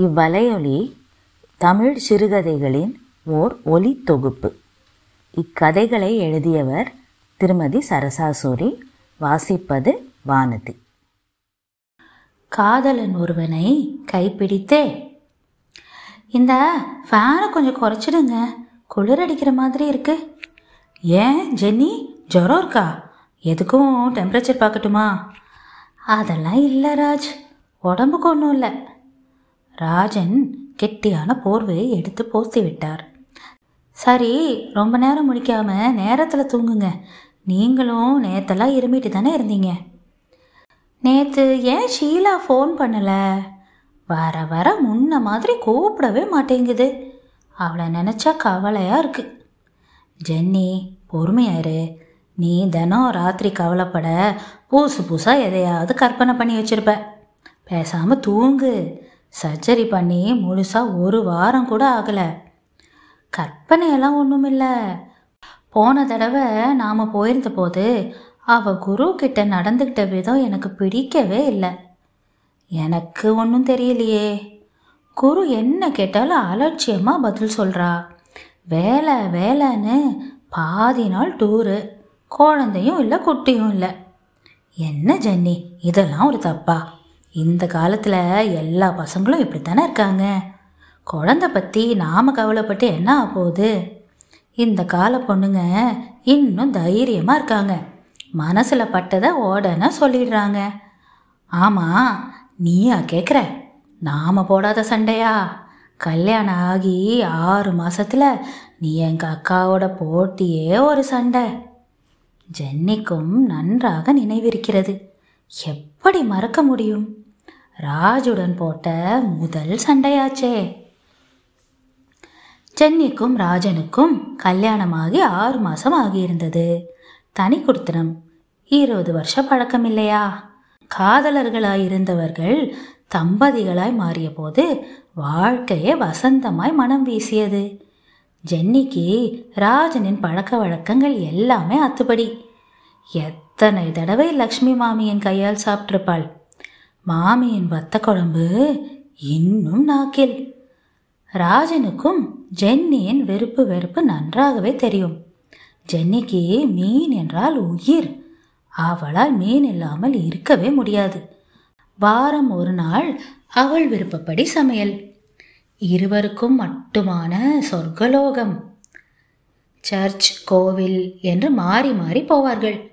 இவ்வலையொலி தமிழ் சிறுகதைகளின் ஓர் ஒலி தொகுப்பு. இக்கதைகளை எழுதியவர் திருமதி சரசாசூரி வாசிப்பது வானதி. காதலன் ஒருவனை கைப்பிடித்தே. இந்த ஃபேனை கொஞ்சம் குறைச்சிடுங்க. குளிர் அடிக்கிற மாதிரி இருக்கு. ஏன் ஜென்னி ஜுரம் இருக்கா? எதுக்கும் டெம்பரேச்சர் பார்க்கட்டுமா? அதெல்லாம் இல்லை ராஜ். உடம்புக்கு ஒன்றும் இல்லை. ராஜன் கெட்டியான போர்வையை எடுத்து போசி விட்டார் சரி ரொம்ப நேரம் முடிக்காம நேரத்தில் தூங்குங்க. நீங்களும் நேத்தெல்லாம் இருமிட்டு தானே இருந்தீங்க? நேற்று ஏன் ஷீலா ஃபோன் பண்ணலை? வர வர முன்ன மாதிரி கூப்பிடவே மாட்டேங்குது. அவளை நினச்சா கவலையாக இருக்கு. ஜென்னி பொறுமையாரு நீ தினம் ராத்திரி கவலைப்பட புதுசு புதுசாக எதையாவது கற்பனை பண்ணி வச்சிருப்ப. பேசாமல் தூங்கு. சர்ஜரி பண்ணி முழுசாக ஒரு வாரம் கூட ஆகலை. கற்பனையெல்லாம் ஒன்றும் இல்லை போன தடவை நாம் போயிருந்த போது அவள் குரு கிட்ட நடந்துக்கிட்ட விதம் எனக்கு பிடிக்கவே இல்லை. எனக்கு ஒன்றும் தெரியலையே. குரு என்ன கேட்டாலும் அலட்சியமாக பதில் சொல்கிறா வேலை வேலைன்னு பாதி நாள் டூரு. குழந்தையும் இல்லை குட்டியும் இல்லை. என்ன ஜென்னி இதெல்லாம் ஒரு தப்பா? இந்த காலத்தில் எல்லா பசங்களும் இப்படி தானே இருக்காங்க? குழந்தை பற்றி நாம் கவலைப்பட்டு என்ன ஆக போகுது இந்த கால பொண்ணுங்க இன்னும் தைரியமாக இருக்காங்க. மனசில் பட்டதை உடனே சொல்லிடுறாங்க. ஆமாம் நீயா கேட்குற நாம் போடாத சண்டையா? கல்யாணம் ஆகி ஆறு மாதத்தில் நீ எங்கள் அக்காவோட போட்டியே ஒரு சண்டை. ஜென்னிக்கும் நன்றாக நினைவிருக்கிறது. எப்படி மறக்க முடியும்? ராஜுடன் போட்ட முதல் சண்டையாச்சே. சென்னிக்கும் ராஜனுக்கும் கல்யாணமாகி ஆறு மாதம் ஆகியிருந்தது. தனி குடுத்தனம். இருபது வருஷம் பழக்கம் இல்லையா காதலர்களாய் இருந்தவர்கள் தம்பதிகளாய் மாறிய போது வாழ்க்கையே வசந்தமாய் மனம் வீசியது. ஜென்னிக்கு ராஜனின் பழக்க வழக்கங்கள் எல்லாமே அத்துப்படி. எத்தனை தடவை லக்ஷ்மி மாமியின் கையால் சாப்பிட்டிருப்பாள்? மாமியின் வத்த குழம்பு இன்னும் நாக்கில். ராஜனுக்கும் ஜென்னியின் வெறுப்பு வெறுப்பு நன்றாகவே தெரியும். ஜென்னிக்கு மீன் என்றால் உயிர். அவளால் மீன் இல்லாமல் இருக்கவே முடியாது. வாரம் ஒரு நாள் அவள் விருப்பப்படி சமையல். இருவருக்கும் மட்டுமான சொர்க்கலோகம். சர்ச் கோவில் என்று மாறி மாறி போவார்கள்.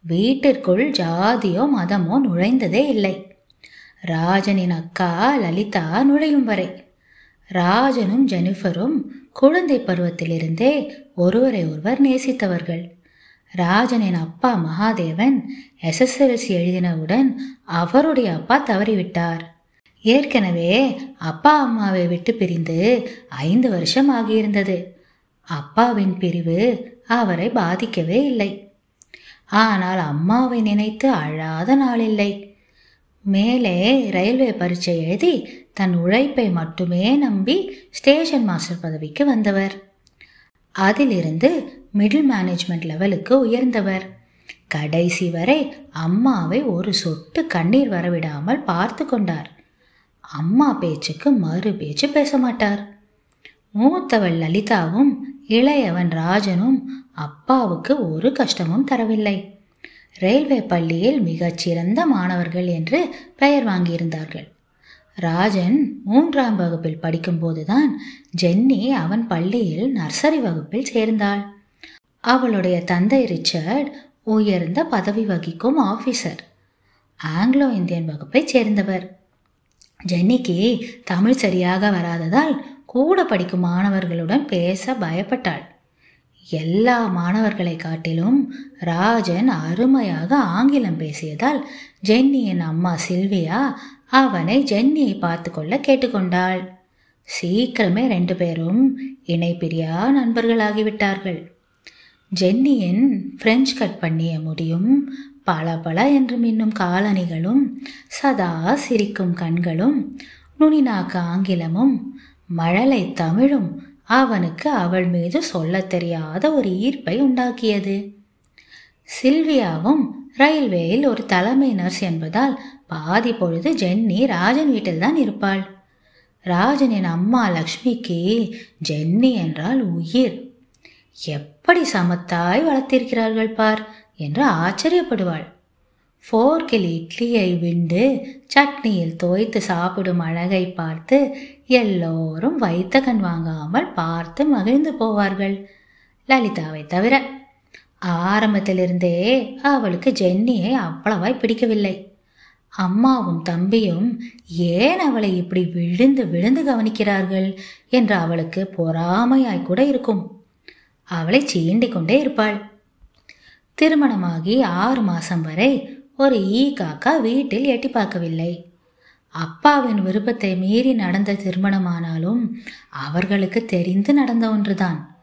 வீட்டிற்குள் ஜாதியோ மதமோ நுழைந்ததே இல்லை. ராஜனின் அக்கா லலிதா நுழையும் வரை. ராஜனும் ஜெனிஃபரும் குழந்தை பருவத்திலிருந்தே ஒருவரை ஒருவர் நேசித்தவர்கள். ராஜனின் அப்பா மகாதேவன் எஸ்எஸ்எல்சி எழுதினவுடன் அவருடைய அப்பா தவறிவிட்டார். ஏற்கனவே அப்பா அம்மாவை விட்டு பிரிந்து ஐந்து வருஷம் ஆகியிருந்தது. அப்பாவின் பிரிவு அவரை பாதிக்கவே இல்லை. ஆனால் அம்மாவை நினைத்து அழாத நாளில்லை மேலே ரயில்வே பரீட்சை எழுதி தன் உழைப்பை மட்டுமே நம்பி ஸ்டேஷன் மாஸ்டர் பதவிக்கு வந்தவர். அதிலிருந்து மிடில் மேனேஜ்மெண்ட் லெவலுக்கு உயர்ந்தவர். கடைசி வரை அம்மாவை ஒரு சொட்டு கண்ணீர் வரவிடாமல் பார்த்து கொண்டார். அம்மா பேச்சுக்கு மறு பேச்சு பேச மாட்டார். மூத்தவள் லலிதாவும் இளையவன் ராஜனும் அப்பாவுக்கு ஒரு கஷ்டமும் தரவில்லை. ரயில்வே பள்ளியில் மிகச்சிறந்த மாணவர்கள் என்று பெயர் வாங்கியிருந்தார்கள். ராஜன் மூன்றாம் வகுப்பில் படிக்கும்போதுதான் ஜென்னி அவன் பள்ளியில் நர்சரி வகுப்பில் சேர்ந்தாள். அவளுடைய தந்தை ரிச்சர்ட் உயர்ந்த பதவி வகிக்கும் ஆபீசர் ஆங்கிலோ இந்தியன் வகுப்பைச் சேர்ந்தவர். ஜென்னிக்கு தமிழ் சரியாக வராததால் கூட படிக்கும் மாணவர்களுடன் பேச பயப்பட்டாள். எல்லா மாணவர்களை காட்டிலும் ராஜன் அருமையாக ஆங்கிலம் பேசியதால் ஜென்னியின் அம்மா சில்வியா அவனை ஜென்னியை பார்த்து கொள்ள கேட்டுக்கொண்டாள். சீக்கிரமே ரெண்டு பேரும் இணை பிரியா நண்பர்களாகிவிட்டார்கள். ஜென்னியின் பிரெஞ்சு கட் பண்ணிய முடியும் பல பல என்று மின்னும் காலணிகளும் சதா சிரிக்கும் கண்களும் நுனிநாக்கு ஆங்கிலமும் மழலை தமிழும் அவனுக்கு அவள் மீது சொல்லத் தெரியாத ஒரு ஈர்ப்பை உண்டாக்கியது. சில்வியாவும் ரயில்வேயில் ஒரு தலைமை நர்ஸ் என்பதால் பாதி பொழுது ஜென்னி ராஜன் வீட்டில்தான் இருப்பாள். ராஜனின் அம்மா லக்ஷ்மிக்கு ஜென்னி என்றால் உயிர். எப்படி சமத்தாய் வளர்த்திருக்கிறார்கள் பார் என்று ஆச்சரியப்படுவாள். ஃபோர்க்கில் இட்லியை விண்டு சட்னியில் தோய்த்து சாப்பிடும் அழகை பார்த்து எல்லோரும் வைத்த கண் வாங்காமல் பார்த்து மகிழ்ந்து போவார்கள். லலிதாவை தவிர ஆரம்பத்திலிருந்தே அவளுக்கு ஜென்னியை அவ்வளவாய் பிடிக்கவில்லை. அம்மாவும் தம்பியும் ஏன் அவளை இப்படி விழுந்து விழுந்து கவனிக்கிறார்கள் என்று அவளுக்கு பொறாமையாய் கூட இருக்கும். அவளை சீண்டிக் கொண்டே இருப்பாள். திருமணமாகி ஆறு மாசம் வரை ஒரு ஈ காக்கா வீட்டில் எட்டி பார்க்கவில்லை. அப்பாவின் விருப்பத்தை மீறி நடந்த திருமணமானாலும் அவர்களுக்கு தெரிந்து நடந்த ஒன்றுதான்.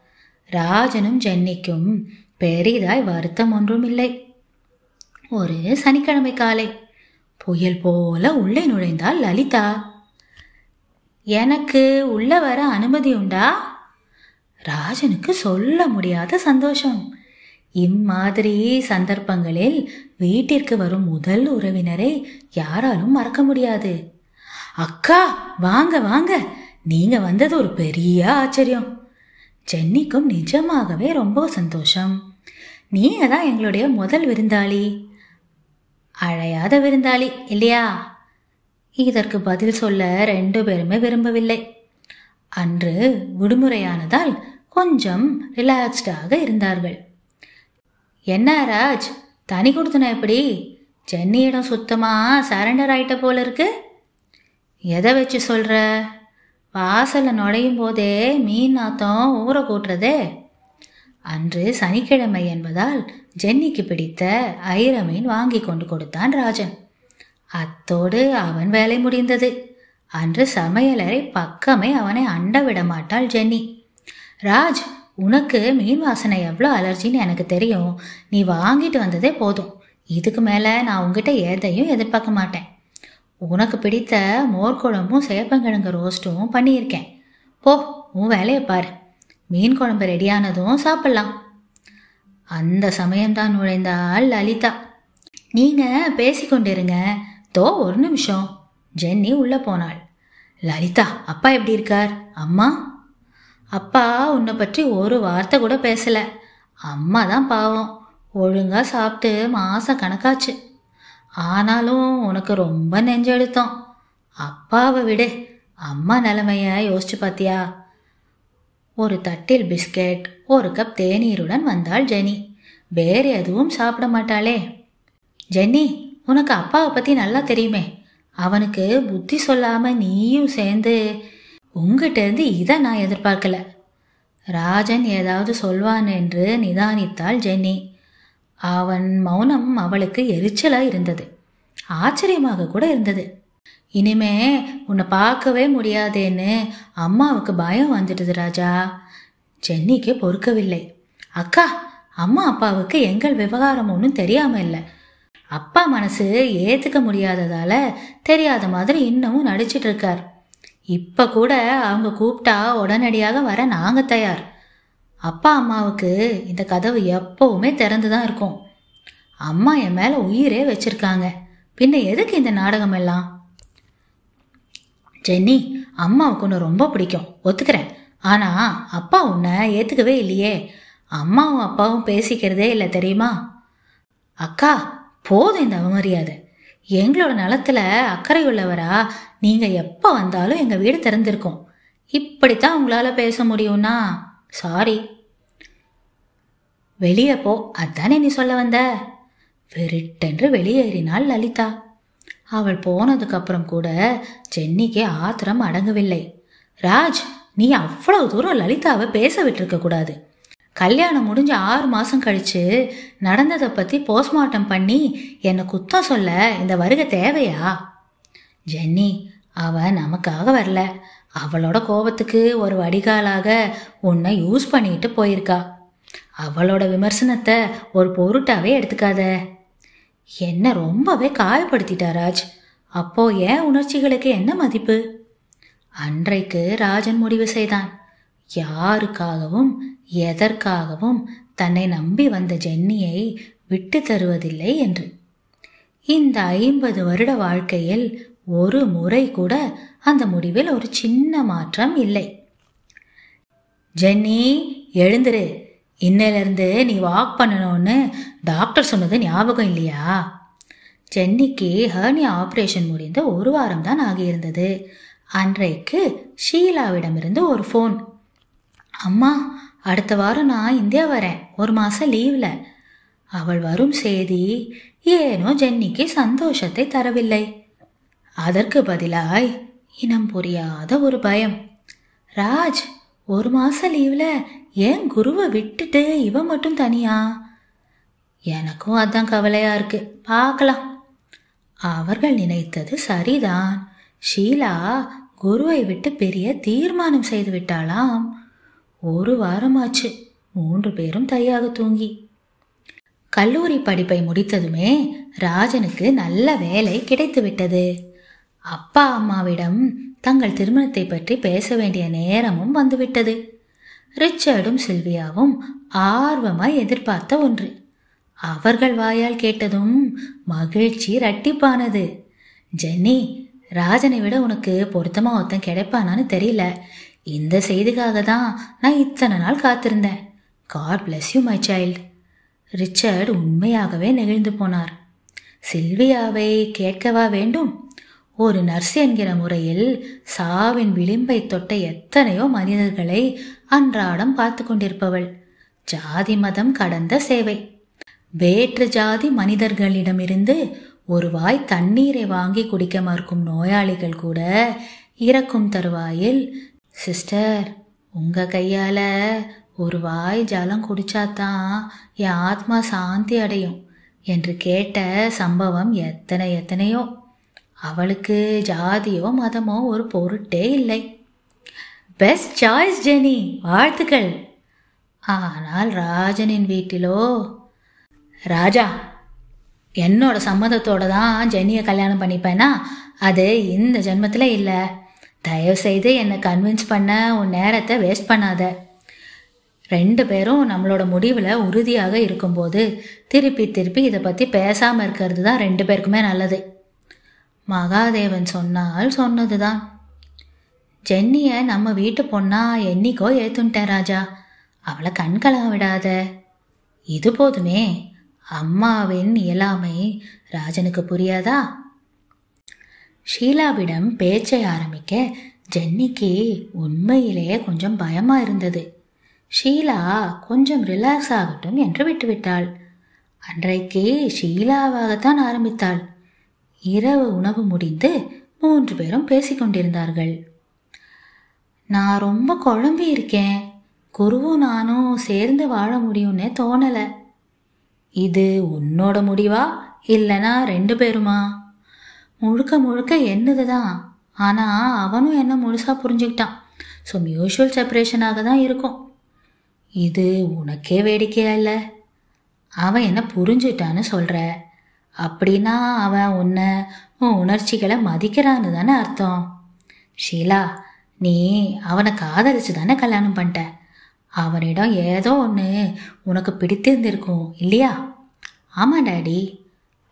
ராஜனும் ஜென்னிக்கும் பெரிதாய் வருத்தம் ஒன்றும் இல்லை ஒரு சனிக்கிழமை காலை புயல் போல உள்ளே நுழைந்தாள் லலிதா. எனக்கு உள்ள வர அனுமதி உண்டா? ராஜனுக்கு சொல்ல முடியாத சந்தோஷம். இம்மாதிரி சந்தர்ப்பங்களில் வீட்டிற்கு வரும் முதல் உறவினரை யாராலும் மறக்க முடியாது. அக்கா வாங்க வாங்க. நீங்க வந்தது ஒரு பெரிய ஆச்சரியம். சென்னிக்கும் நிஜமாகவே ரொம்ப சந்தோஷம். நீங்க தான் எங்களுடைய முதல் விருந்தாளி. அழையாத விருந்தாளி இல்லையா? இதற்கு பதில் சொல்ல ரெண்டு பேருமே விரும்பவில்லை. அன்று விடுமுறையானதால் கொஞ்சம் ரிலாக்ஸ்டாக இருந்தார்கள். என்ன ராஜ்? தனி கொடுத்தன எப்படி? சென்னையிடம் சுத்தமாக சரண்டர் ஆயிட்ட போல இருக்கு. எதை வச்சு சொல்கிற வாசலில் நுழையும் போதே மீன் நாத்தம் ஊற கூட்டுறதே. அன்று சனிக்கிழமை என்பதால் ஜென்னிக்கு பிடித்த ஐர மீன் வாங்கி கொண்டு கொடுத்தான் ராஜன். அத்தோடு அவன் வேலை முடிந்தது. அன்று சமையலறை பக்கமே அவனை அண்ட விடமாட்டாள் ஜென்னி. ராஜ் உனக்கு மீன் வாசனை எவ்வளோ அலர்ஜின்னு எனக்கு தெரியும். நீ வாங்கிட்டு வந்ததே போதும். இதுக்கு மேலே நான் உங்ககிட்ட எதையும் எதிர்பார்க்க மாட்டேன். உனக்கு பிடித்த மோர் குழம்பும் சேப்பங்கிழங்கு ரோஸ்ட்டும் பண்ணியிருக்கேன். போ உன் வேலையை பாரு. மீன் குழம்பு ரெடியானதும் சாப்பிட்லாம். அந்த சமயம்தான் நுழைந்தாள் லலிதா. நீங்கள் பேசிக்கொண்டிருங்க. தோ ஒரு நிமிஷம். ஜென்னி உள்ளே போனாள். லலிதா அப்பா எப்படி இருக்கார்? அம்மா? அப்பா உன்னை பற்றி ஒரு வார்த்தை கூட பேசலை. அம்மா தான் பாவம். ஒழுங்காக சாப்பிட்டு மாதம் கணக்காச்சு. ஆனாலும் உனக்கு ரொம்ப நெஞ்செடுத்தோம் அப்பாவை விடு. அம்மா நிலைமைய யோசிச்சு பார்த்தியா ஒரு தட்டில் பிஸ்கெட் ஒரு கப் தேநீருடன் வந்தாள் ஜெனி. வேறு எதுவும் சாப்பிட மாட்டாளே. ஜென்னி உனக்கு அப்பாவை பற்றி நல்லா தெரியுமே. அவனுக்கு புத்தி சொல்லாம நீயும் சேர்ந்து உங்ககிட்ட இருந்து இதை நான் எதிர்பார்க்கல. ராஜன் ஏதாவது சொல்வான் என்று நிதானித்தாள் ஜென்னி. அவன் மௌனம் அவளுக்கு எரிச்சலா இருந்தது. ஆச்சரியமாக கூட இருந்தது. இனிமே உன்னை பார்க்கவே முடியாதேன்னு அம்மாவுக்கு பயம் வந்துடுது ராஜா. ஜென்னிக்கு பொறுக்கவில்லை. அக்கா அம்மா அப்பாவுக்கு எங்கள் விவகாரம் ஒன்றும் தெரியாம இல்லை. அப்பா மனசு ஏத்துக்க முடியாததால தெரியாத மாதிரி இன்னமும் நடிச்சிட்டு இருக்கார். இப்ப கூட அவங்க கூப்பிட்டா உடனடியாக வர நாங்க தயார். அப்பா அம்மாவுக்கு இந்த கதவு எப்பவுமே திறந்து தான் இருக்கும். அம்மா என் மேல உயிரே வச்சிருக்காங்க. பின்ன எதுக்கு இந்த நாடகம் எல்லாம்? ஜென்னி அம்மாவுக்கு ஒன்று ரொம்ப பிடிக்கும். ஒத்துக்கிறேன். ஆனா அப்பா உன்னை ஏத்துக்கவே இல்லையே. அம்மாவும் அப்பாவும் பேசிக்கிறதே இல்லை தெரியுமா? அக்கா போதும் இந்த அவமரியாதை. எங்களோட நலத்துல அக்கறை உள்ளவரா? நீங்க எப்ப வந்தாலும் எங்க வீடு திறந்திருக்கும். இப்படித்தான் உங்களால பேச முடியும்னா? சாரி வெளியே போ. அதானே நீ சொல்ல வந்த? வெறிட்டென்று வெளியேறினாள் லலிதா. அவள் போனதுக்கு அப்புறம் கூட சென்னிக்கு ஆத்திரம் அடங்கவில்லை. ராஜ் நீ அவ்வளவு தூரம் லலிதாவை பேச விட்டுருக்க கூடாது. கல்யாணம் முடிஞ்ச ஆறு மாதம் கழிச்சு நடந்ததை பற்றி போஸ்ட்மார்ட்டம் பண்ணி என்னை குத்தம் சொல்ல இந்த வருகை தேவையா? ஜென்னி அவன் நமக்காக வரல. அவளோட கோபத்துக்கு ஒரு வடிகாலாக உன்னை யூஸ் பண்ணிட்டு போயிருக்கா. அவளோட விமர்சனத்தை ஒரு பொருட்டாவே எடுத்துக்காத. என்னை ரொம்பவே காயப்படுத்திட்டா ராஜ். அப்போ ஏன் உணர்ச்சிகளுக்கு என்ன மதிப்பு? அன்றைக்கு ராஜன் முடிவு செய்தான். யாருக்காகவும் எதற்காகவும் தன்னை நம்பி வந்த ஜென்னியை விட்டு தருவதில்லை என்று. இந்த ஐம்பது வருட வாழ்க்கையில் ஒரு முறை கூட அந்த முடிவில் ஒரு சின்ன மாற்றம் இல்லை. ஜென்னி எழுந்துரு. இன்னிலிருந்து நீ வாக் பண்ணணும்னு டாக்டர் சொன்னது ஞாபகம் இல்லையா? ஜென்னிக்கு ஹர்னியா ஆப்ரேஷன் முடிந்து ஒரு வாரம் தான் ஆகியிருந்தது. அன்றைக்கு ஷீலாவிடமிருந்து ஒரு ஃபோன் அம்மா அடுத்த வாரம் நான் இந்தியா வரேன். ஒரு மாதம் லீவில். அவள் வரும் செய்தி ஏனோ ஜென்னிக்கு சந்தோஷத்தை தரவில்லை. அதற்கு பதிலாய் இனம் புரியாத ஒரு பயம். ராஜ் ஒரு மாசம் லீவ்ல ஏன் குருவை விட்டுட்டு இவன் மட்டும் தனியா? எனக்கும் அதான் கவலையா இருக்கு. பார்க்கலாம். அவர்கள் நினைத்தது சரிதான். ஷீலா குருவை விட்டு பெரிய தீர்மானம் செய்து விட்டாளாம். ஒரு வாரமாச்சு. மூன்று பேரும் தனியாக தூங்கி. கல்லூரி படிப்பை முடித்ததுமே ராஜனுக்கு நல்ல வேலை கிடைத்துவிட்டது அப்பா அம்மாவிடம் தங்கள் திருமணத்தை பற்றி பேச வேண்டிய நேரமும் வந்துவிட்டது ரிச்சர்டும் சில்வியாவும் ஆர்வமாய் எதிர்பார்த்த ஒன்று. அவர்கள் வாயால் கேட்டதும் மகிழ்ச்சி ரட்டிப்பானது ஜென்னி ராஜனை விட உனக்கு பொருத்தமாக ஒருத்தன் கிடைப்பானான்னு தெரியல. இந்த செய்திக்காக தான் நான் இத்தனை நாள் காத்திருந்தேன். God bless you my child Richard உண்மையாகவே நெகிழ்ந்து போனார். சில்வியாவை கேட்கவா வேண்டும்? ஒரு நர்ஸ் என்கிற முறையில் சாவின் விளிம்பை தொட்ட எத்தனையோ மனிதர்களை அன்றாடம் பார்த்து கொண்டிருப்பவள். ஜாதி மதம் கடந்த சேவை. வேற்று ஜாதி மனிதர்களிடமிருந்து ஒரு வாய் தண்ணீரை வாங்கி குடிக்க மறுக்கும் நோயாளிகள் கூட இறக்கும் தருவாயில் சிஸ்டர் உங்கள் கையால் ஒரு வாய் ஜலம் குடிச்சாதான் என் ஆத்மா சாந்தி அடையும் என்று கேட்ட சம்பவம் எத்தனை எத்தனையோ. அவளுக்கு ஜாதியோ மதமோ ஒரு பொருட்டே இல்லை. Best choice Jenny. வாழ்த்துக்கள். ஆனால் ராஜனின் வீட்டிலோ? ராஜா என்னோட சம்மதத்தோட தான் ஜெனியை கல்யாணம் பண்ணிப்பேனா? அது இந்த ஜென்மத்தில் இல்லை. தயவுசெய்து என்னை கன்வின்ஸ் பண்ண உன் நேரத்தை வேஸ்ட் பண்ணாத. ரெண்டு பேரும் நம்மளோட முடிவில் உறுதியாக இருக்கும்போது திருப்பி திருப்பி இதை பற்றி பேசாமல் இருக்கிறது தான் ரெண்டு பேருக்குமே நல்லது. மகாதேவன் சொன்னால் சொன்னது தான் ஜென்னியை நம்ம வீட்டு பொண்ணா என்னைக்கோ ஏற்றுன்ட்டேன் ராஜா. அவளை கண்கலங்க விடாத. இது போதுமே. அம்மாவின் இயலாமை ராஜனுக்கு புரியாதா? ஷீலாவிடம் பேச்சை ஆரம்பிக்க ஜென்னிக்கு உண்மையிலேயே கொஞ்சம் பயமா இருந்தது. ஷீலா கொஞ்சம் ரிலாக்ஸ் ஆகட்டும் என்று விட்டுவிட்டாள். அன்றைக்கு ஷீலாவாகத்தான் ஆரம்பித்தாள். இரவு உணவு முடிந்து மூன்று பேரும் பேசிக்கொண்டிருந்தார்கள் நான் ரொம்ப குழம்பி இருக்கேன். குருவும் நானும் சேர்ந்து வாழ முடியும்னே தோணலை. இது உன்னோட முடிவா? இல்லைனா ரெண்டு பேருமா? முழுக்க முழுக்க என்னது தான் ஆனால் அவனும் என்ன முழுசாக புரிஞ்சுக்கிட்டான். ஸோ மியூஷுவல் செப்பரேஷனாக தான் இருக்கும். இது உனக்கே வேடிக்கையா இல்லை. அவன் என்ன புரிஞ்சுட்டான்னு சொல்கிற அப்படின்னா அவன் உன்னை உன் உணர்ச்சிகளை மதிக்கிறான்னு தானே அர்த்தம். ஷீலா நீ அவனை காதலிச்சு தானே கல்யாணம் பண்ணிட்ட. அவனிடம் ஏதோ ஒன்று உனக்கு பிடித்திருந்திருக்கும் இல்லையா? ஆமாம் டாடி.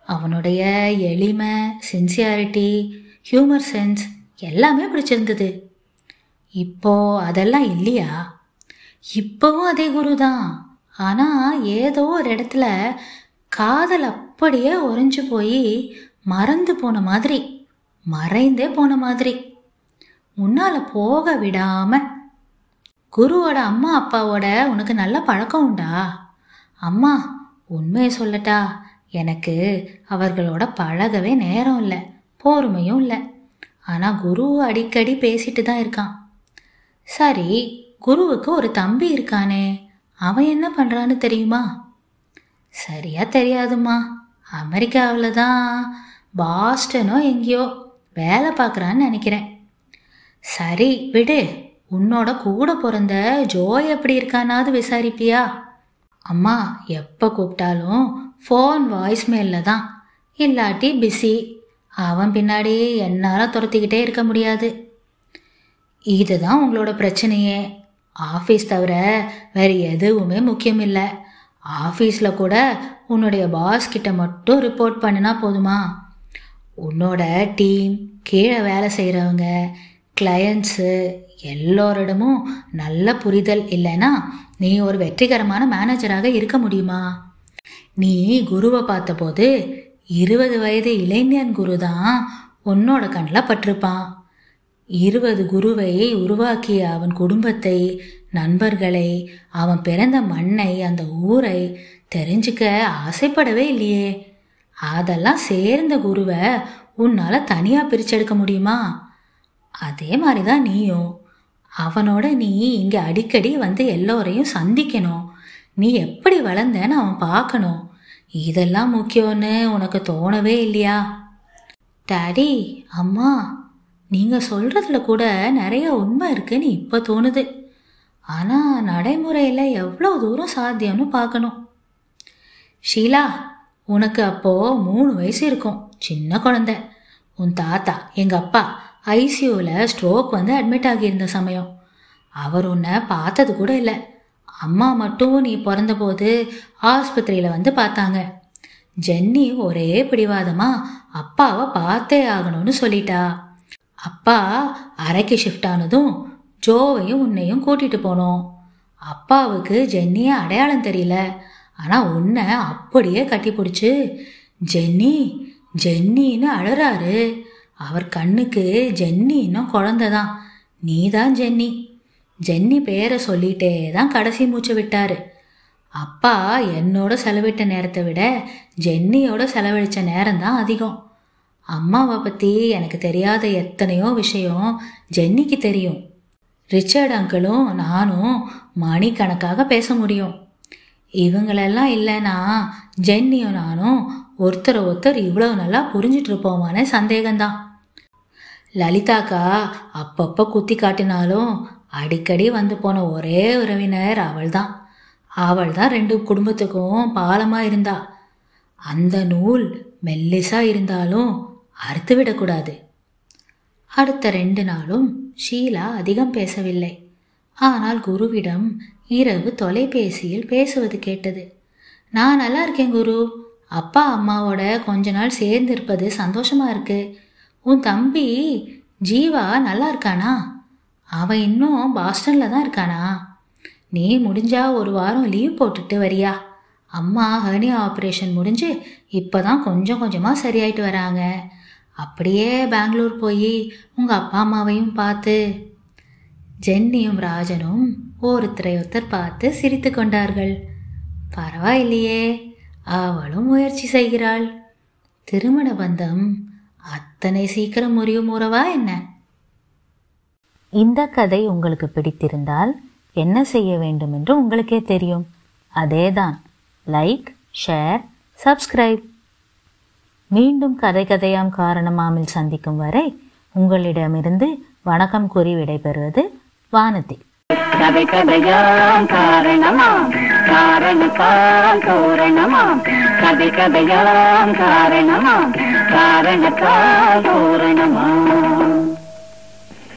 அவனுடைய எளிமை சின்சியாரிட்டி ஹியூமர் சென்ஸ் எல்லாமே பிடிச்சிருந்தது. இப்போ அதெல்லாம் இல்லையா? இப்போவும் அதே குரு தான் ஆனால் ஏதோ ஒரு இடத்துல காதல் அப்படியே உறைஞ்சு போய் மறந்து போன மாதிரி மறைந்தே போன மாதிரி. உன்னால் போக விடாம. குருவோட அம்மா அப்பாவோட உனக்கு நல்ல பழக்கம் உண்டா? அம்மா உண்மையை சொல்லட்டா? எனக்கு அவர்களோட பழகவே நேரம் இல்லை பொறுமையும் இல்லை. ஆனால் குரு அடிக்கடி பேசிட்டு தான் இருக்கான். சரி குருவுக்கு ஒரு தம்பி இருக்கானே அவன் என்ன பண்ணுறான்னு தெரியுமா? சரியா தெரியாதும்மா அமெரிக்காவில் தான் பாஸ்டனோ எங்கேயோ வேலை பார்க்குறான்னு நினைக்கிறேன். சரி விடு. உன்னோட கூட பிறந்த ஜோய் எப்படி இருக்கானாவது விசாரிப்பியா? அம்மா எப்போ கூப்பிட்டாலும் ஃபோன் வாய்ஸ்மெயிலில் தான். இல்லாட்டி பிஸி அவன் பின்னாடி என்னால் துரத்திக்கிட்டே இருக்க முடியாது. இதுதான் உங்களோட பிரச்சனையே. ஆஃபீஸ் தவிர வேறு எதுவுமே முக்கியம் இல்லை. ஆஃபீஸில் கூட உன்னுடைய பாஸ் கிட்ட மட்டும் ரிப்போர்ட் பண்ணினா போதுமா? உன்னோட டீம் கீழே வேலை செய்கிறவங்க கிளையண்ட்ஸு எல்லோரிடமும் நல்ல புரிதல் இல்லைன்னா நீ ஒரு வெற்றிகரமான மேனேஜராக இருக்க முடியுமா? நீ குருவை பார்த்தபோது இருபது வயது இளைஞன் குரு தான் உன்னோட கண்ணில் பட்டிருப்பான். இருபது குருவை உருவாக்கிய அவன் குடும்பத்தை நண்பர்களை அவன் பிறந்த மண்ணை அந்த ஊரை தெரிஞ்சுக்க ஆசைப்படவே இல்லையே. அதெல்லாம் சேர்ந்த குருவை உன்னால் தனியாக பிரிச்செடுக்க முடியுமா? அதே மாதிரி தான் நீயும். அவனோட நீ இங்கே அடிக்கடி வந்து எல்லோரையும் சந்திக்கணும். நீ எப்படி வளர்ந்தேன்னு அவன் பார்க்கணும். இதெல்லாம் முக்கியம்னு உனக்கு தோணவே இல்லையா? டாடி அம்மா நீங்கள் சொல்கிறதுல கூட நிறைய உண்மை இருக்குன்னு இப்போ தோணுது. ஆனால் நடைமுறையில் எவ்வளோ தூரம் சாத்தியம்னு பார்க்கணும். ஷீலா உனக்கு அப்போது மூணு வயசு இருக்கும். சின்ன குழந்தை. உன் தாத்தா எங்கள் அப்பா ஐசியூவில் ஸ்ட்ரோக் வந்து அட்மிட் ஆகியிருந்த சமயம். அவர் உன்னை பார்த்தது கூட இல்லை. அம்மா மட்டும் நீ பிறந்தபோது ஆஸ்பத்திரியில் வந்து பார்த்தாங்க. ஜென்னி ஒரே பிடிவாதமா அப்பாவை பார்த்தே ஆகணும்னு சொல்லிட்டா. அப்பா அரைக்கு ஷிஃப்ட் ஆனதும் ஜோவையும் உன்னையும் கூட்டிட்டு போனோம். அப்பாவுக்கு ஜென்னியை அடையாளம் தெரியல. ஆனால் உன்னை அப்படியே கட்டி பிடிச்சி ஜென்னி ஜென்னின்னு அழறாரு. அவர் கண்ணுக்கு ஜென்னி இன்னும் குழந்தை தான் நீ தான் ஜென்னி. ஜென்னி பேரை சொல்லிட்டே தான் கடைசி மூச்சு விட்டாரு. அப்பா என்னோட செலவிட்ட நேரத்தை விட ஜென்னியோட செலவழித்த நேரம் தான் அதிகம். அம்மாவை பற்றி எனக்கு தெரியாத எத்தனையோ விஷயம் ஜென்னிக்கு தெரியும். ரிச்சர்ட் அங்கிளும் நானும் மணிக்கணக்காக பேச முடியும். இவங்களெல்லாம் இல்லைன்னா ஜென்னியும் நானும் ஒருத்தரை ஒருத்தர் இவ்வளோ நல்லா புரிஞ்சிட்டு இருப்போமானே சந்தேகம்தான். லலிதாக்கா அப்பப்போ குத்தி காட்டினாலும் அடிக்கடி வந்து போன ஒரே உறவினர் அவள்தான். அவள் தான் ரெண்டு குடும்பத்துக்கும் பாலமாக இருந்தா. அந்த நூல் மெல்லிசா இருந்தாலும் அறுத்து விடக்கூடாது அடுத்த ரெண்டு நாளும் ஷீலா அதிகம் பேசவில்லை. ஆனால் குருவிடம் இரவு தொலைபேசியில் பேசுவது கேட்டது. நான் நல்லா இருக்கேன் குரு. அப்பா அம்மாவோட கொஞ்ச நாள் சேர்ந்து இருப்பது சந்தோஷமா இருக்கு. உன் தம்பி ஜீவா நல்லா இருக்கானா? அவன் இன்னும் பாஸ்டனில் தான் இருக்கானா? நீ முடிஞ்சா ஒரு வாரம் லீவ் போட்டுட்டு வரியா? அம்மா ஹர்னியா ஆப்ரேஷன் முடிஞ்சு இப்போ தான் கொஞ்சம் கொஞ்சமாக சரியாயிட்டு வராங்க. அப்படியே பெங்களூர் போய் உங்கள் அப்பா அம்மாவையும் பார்த்து. ஜென்னியும் ராஜனும் ஒருத்தரை ஒருத்தர் பார்த்து சிரித்து கொண்டார்கள். பரவாயில்லையே அவளும் முயற்சி செய்கிறாள். திருமண பந்தம் அத்தனை சீக்கிரம் முறியும் உறவா என்ன? இந்த கதை உங்களுக்கு பிடித்திருந்தால் என்ன செய்ய வேண்டும் என்று உங்களுக்கே தெரியும். அதேதான். லைக் ஷேர் சப்ஸ்கிரைப் மீண்டும் கதை கதையாம் காரணமாமில் சந்திக்கும் வரை உங்களிடமிருந்து வணக்கம் கூறி விடைபெறுவது வானதி. கதை கதையாம் காரணமாம் காரணத்தால் தோரணமாம். கதை கதையாம் காரணமாம் காரணத்தால் தோரணமாம்.